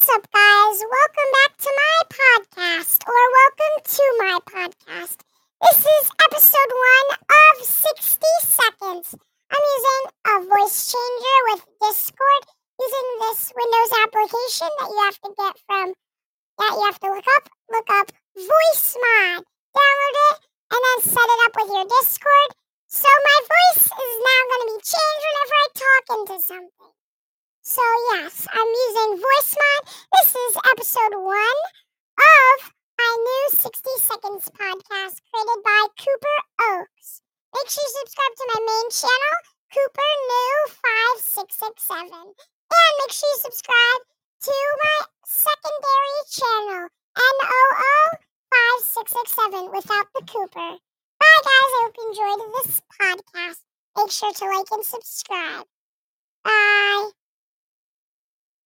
What's up, guys? Welcome back to my podcast, or welcome to my podcast. This is episode one of 60 seconds. I'm using a voice changer with Discord, using this Windows application that you have to get from, that you have to look up, look up VoiceMod. Download it, and then set it up with your Discord. So my voice is now going to be changed whenever I talk into something. So, yes, I'm using VoiceMod. This is episode one of my new 60 Seconds podcast created by Cooper Oaks. Make sure you subscribe to my main channel, Cooper New 5667. And make sure you subscribe to my secondary channel, NOO 5667, without the Cooper. Bye, guys. I hope you enjoyed this podcast. Make sure to like and subscribe. Bye.